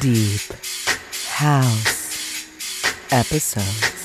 deep house episodes.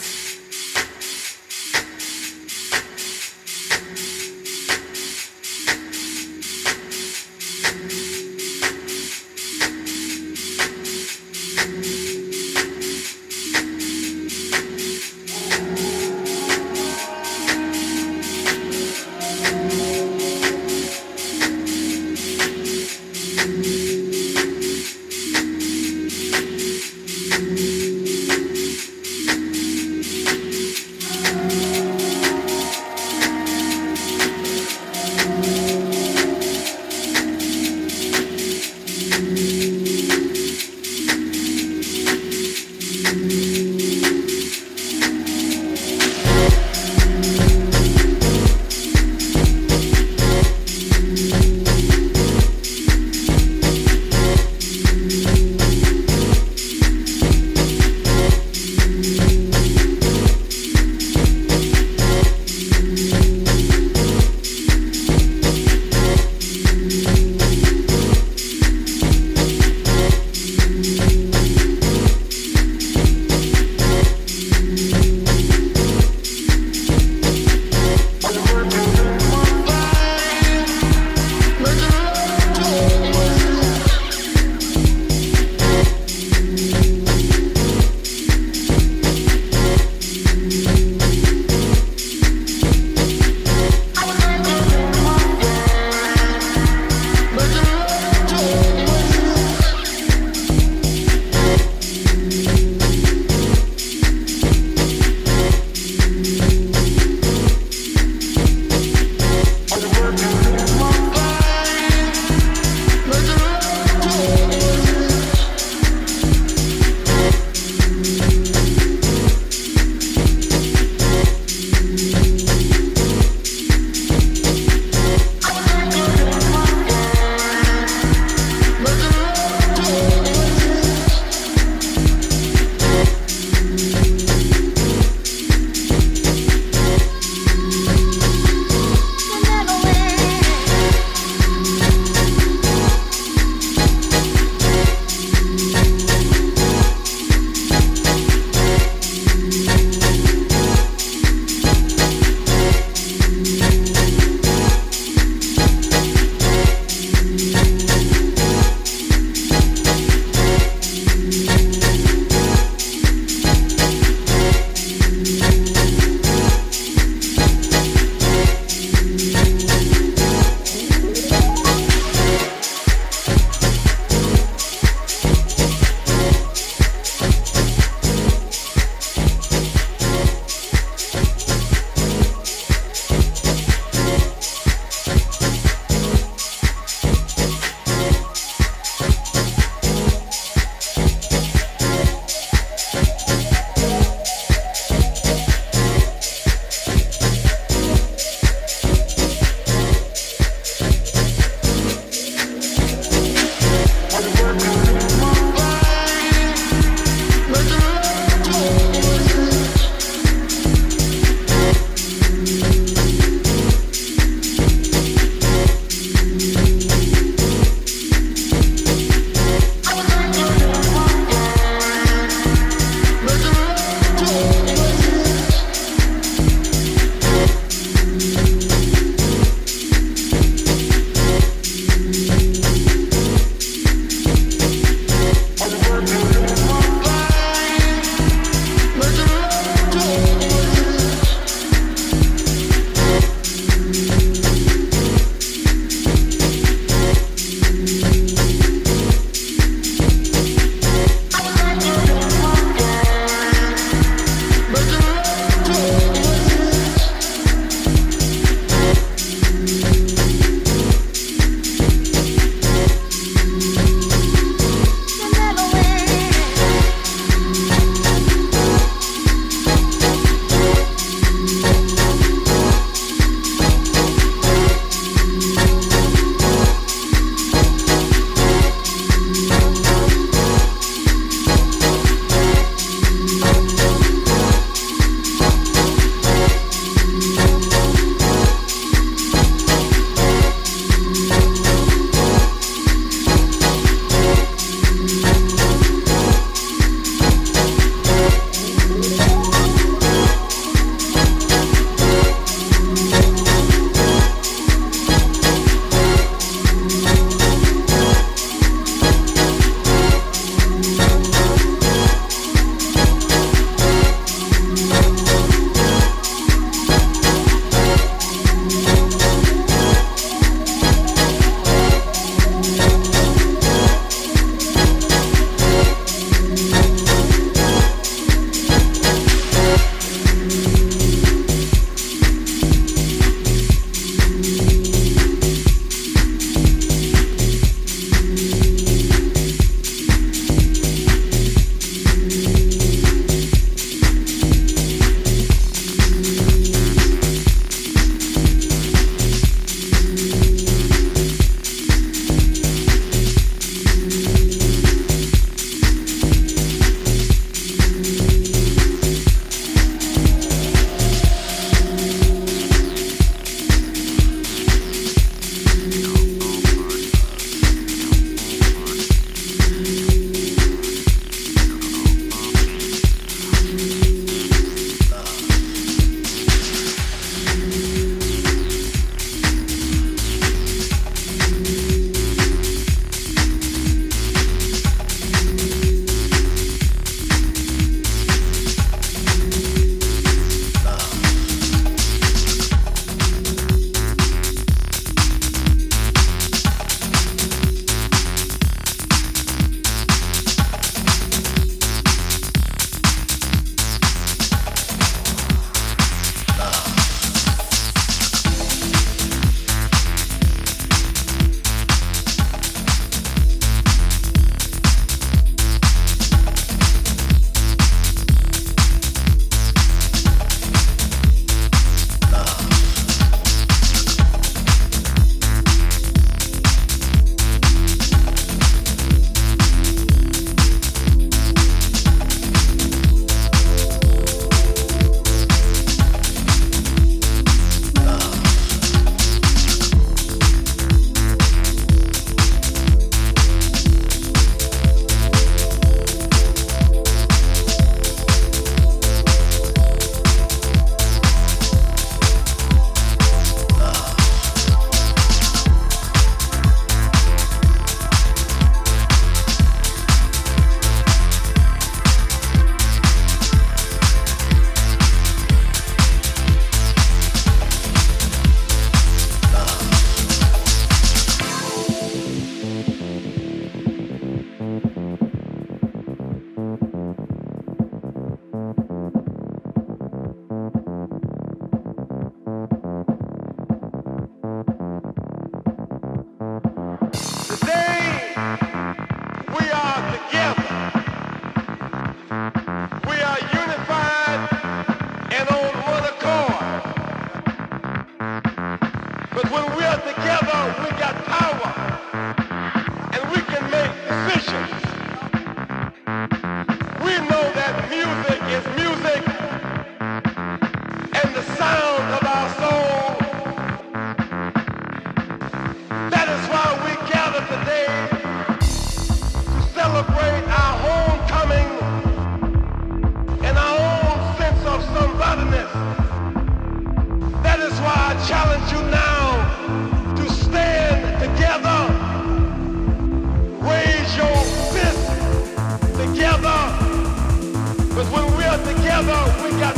Because when we are together, we got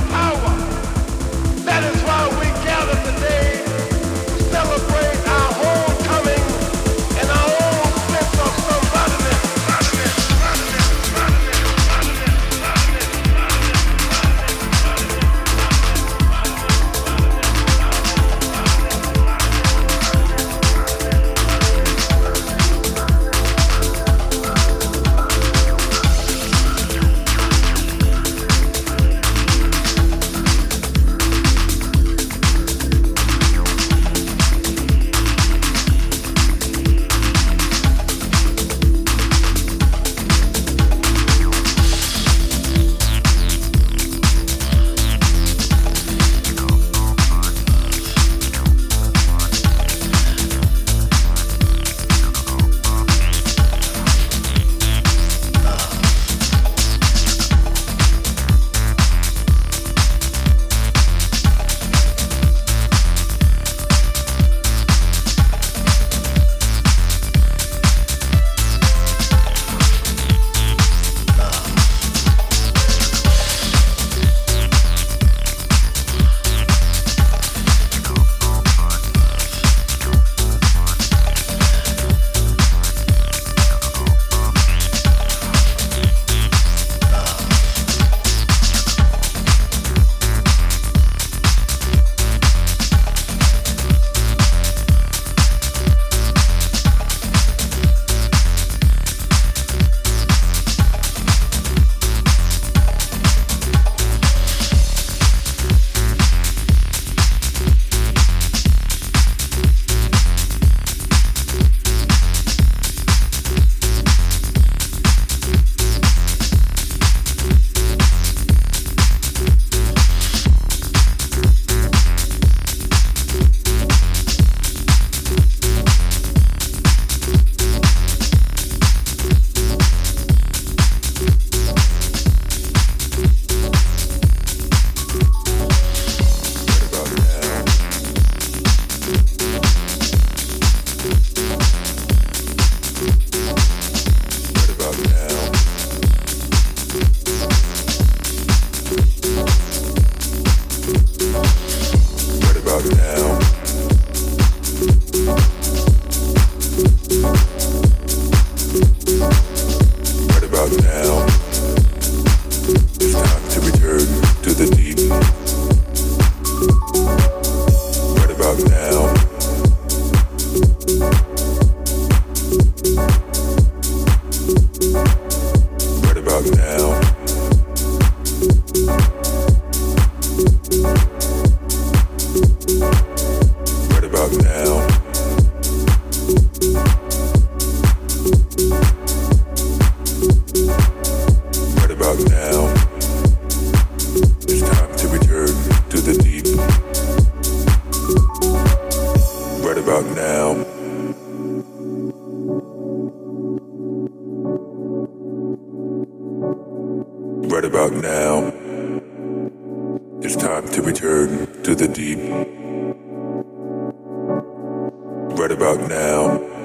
now.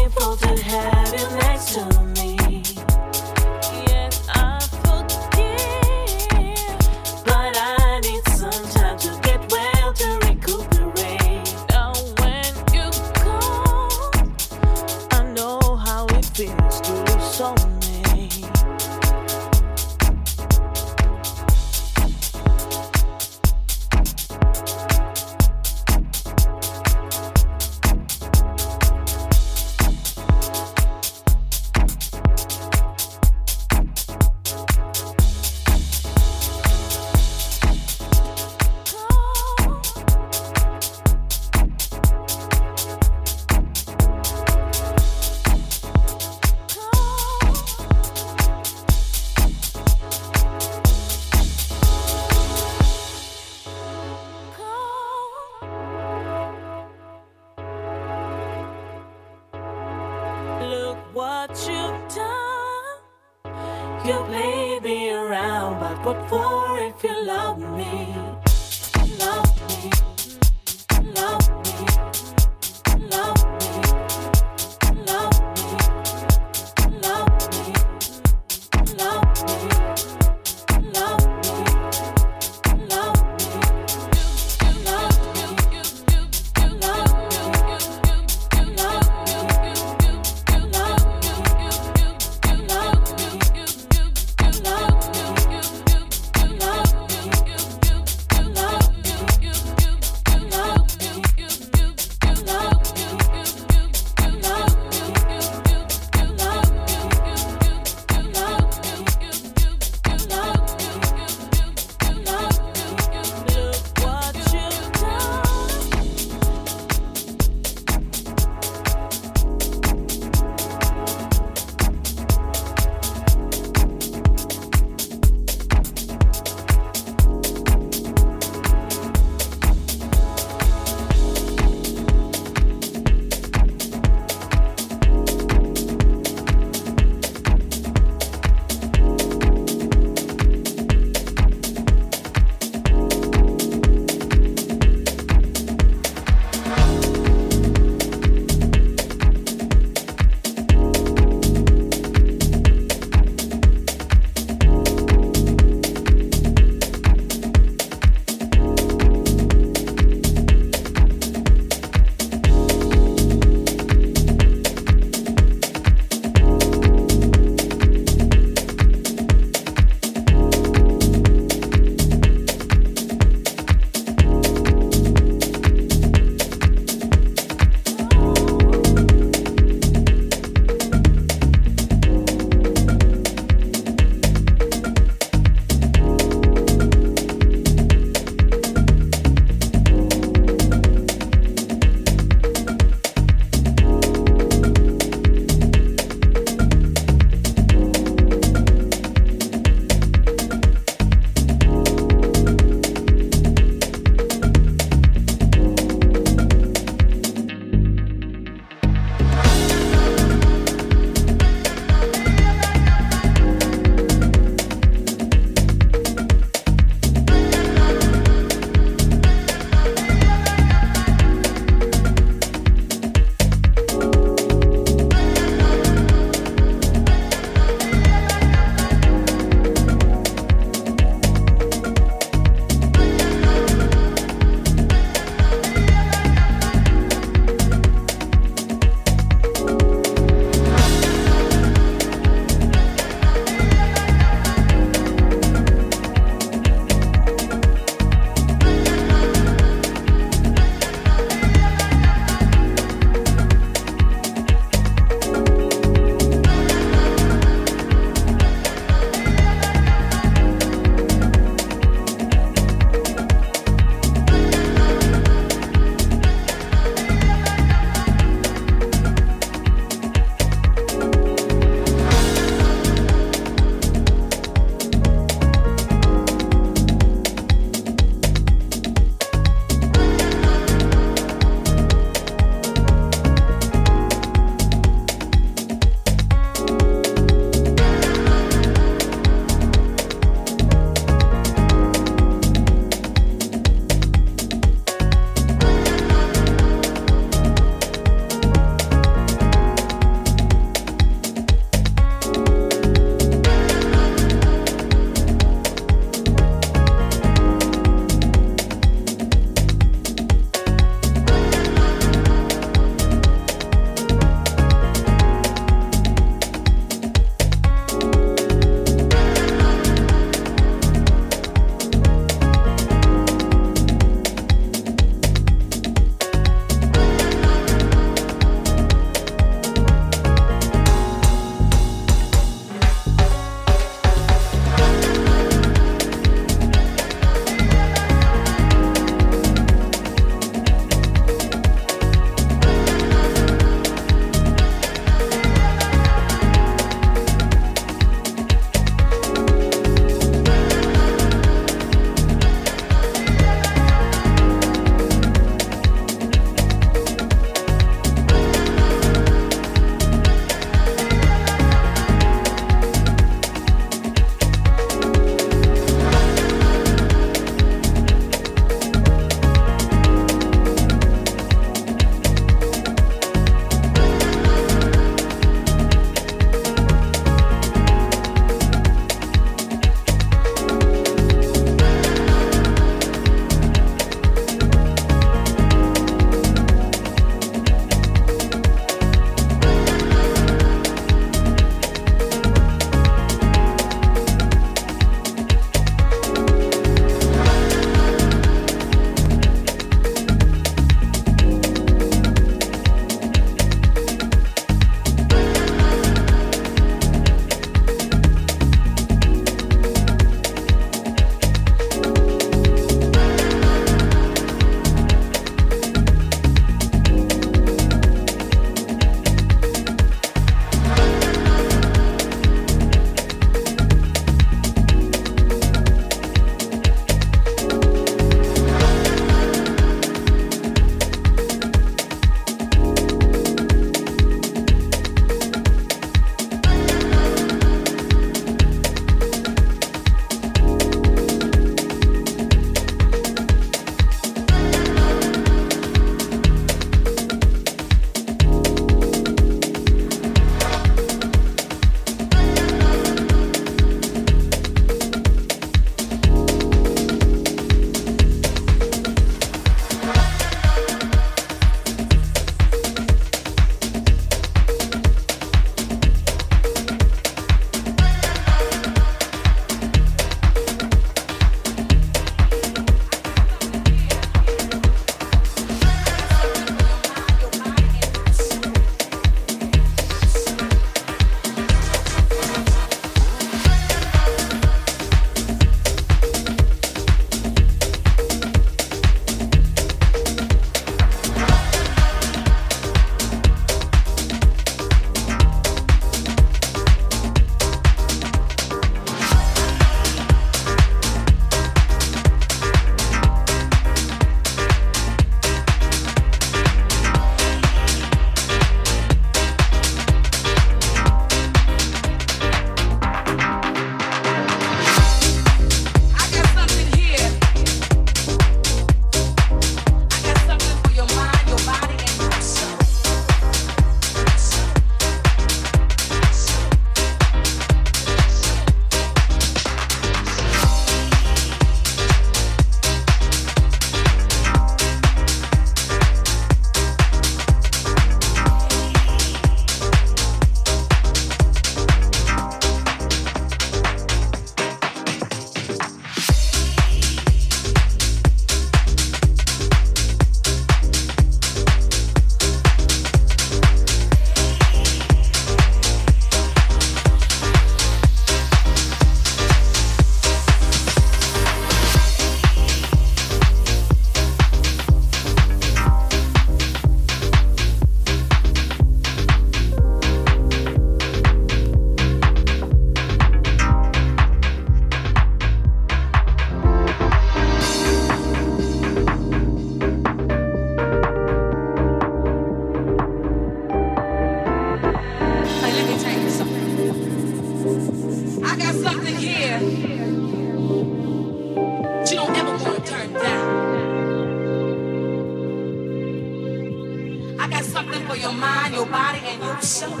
I got something for your mind, your body, and your soul.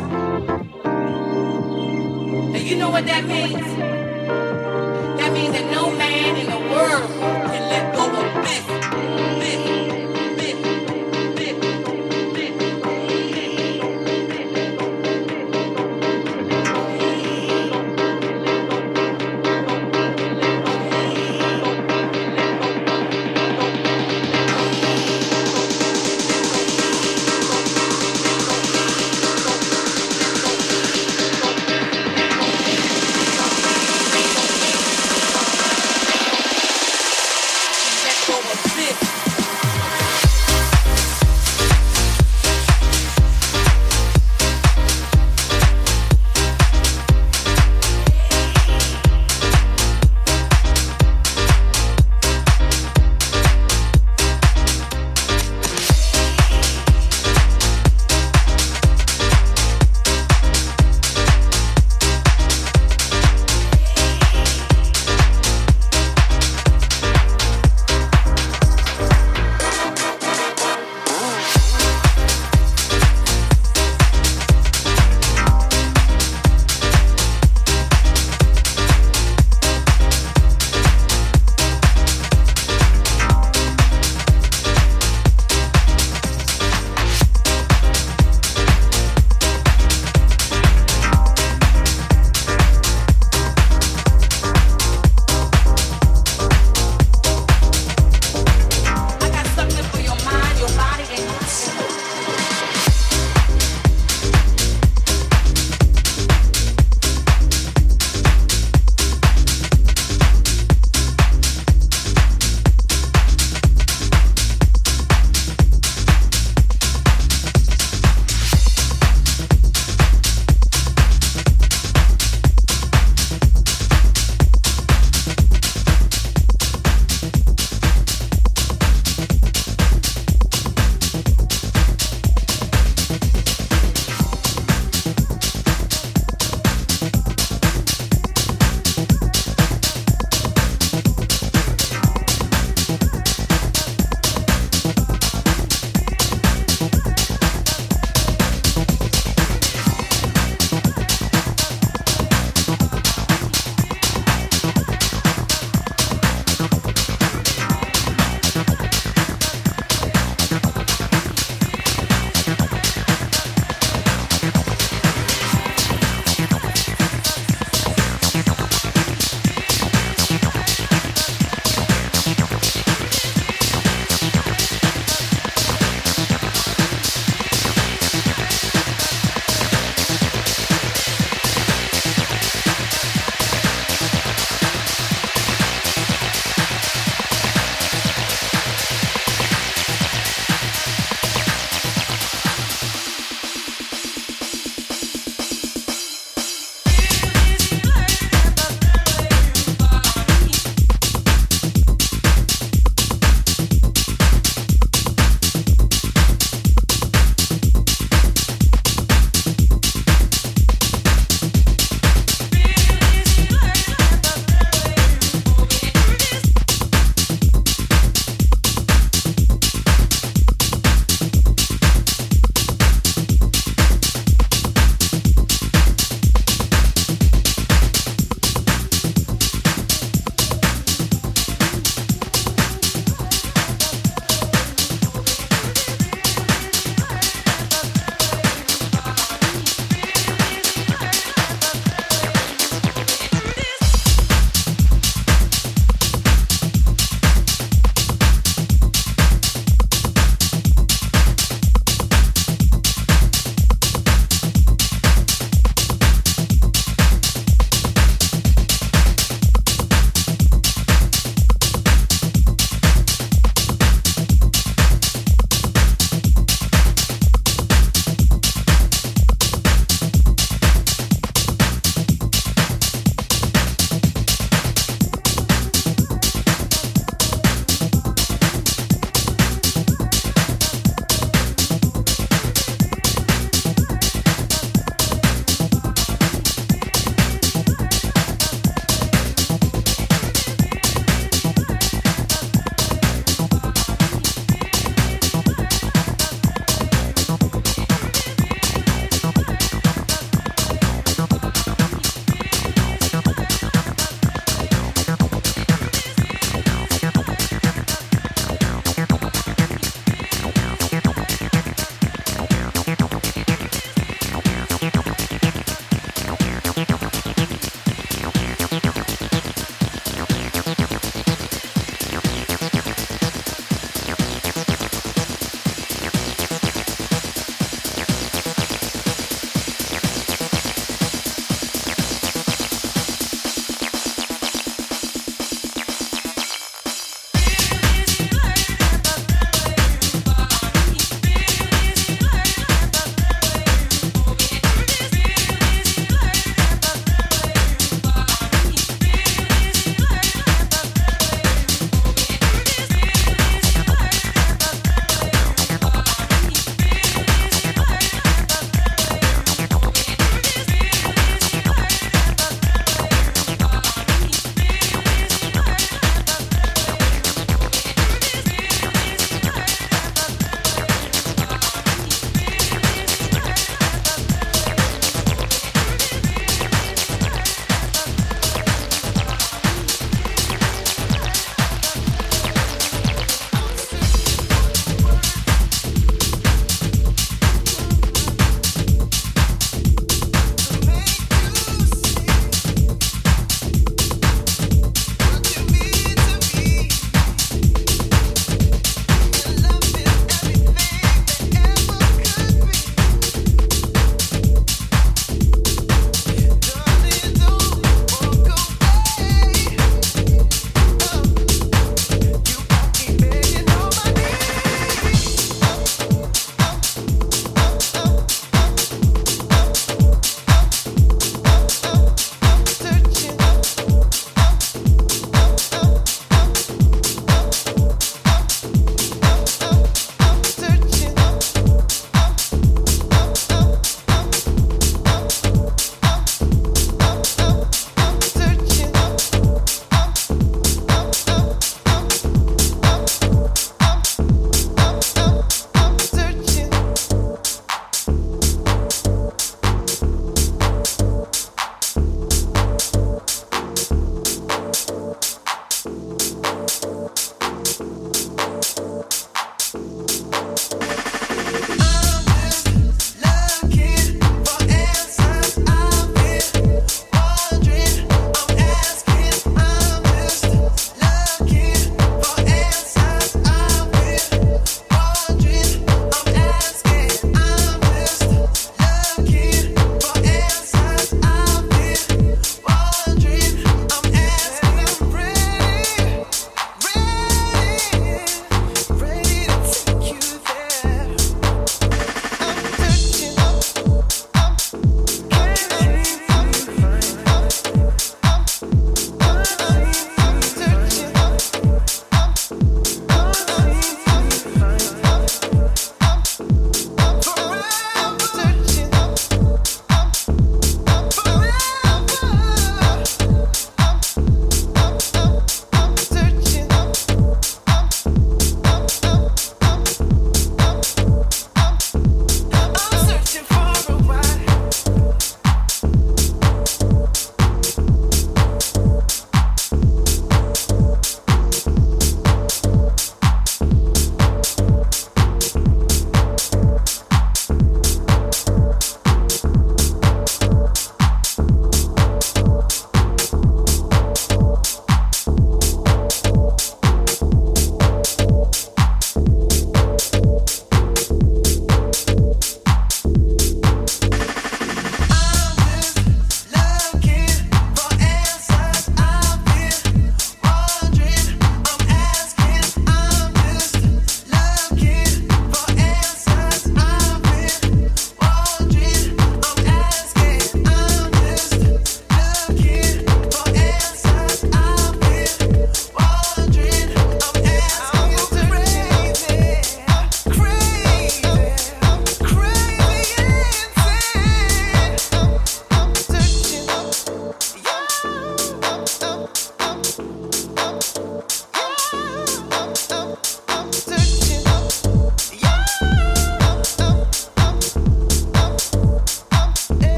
And you know what that means? That means that no man in the world can let go of business.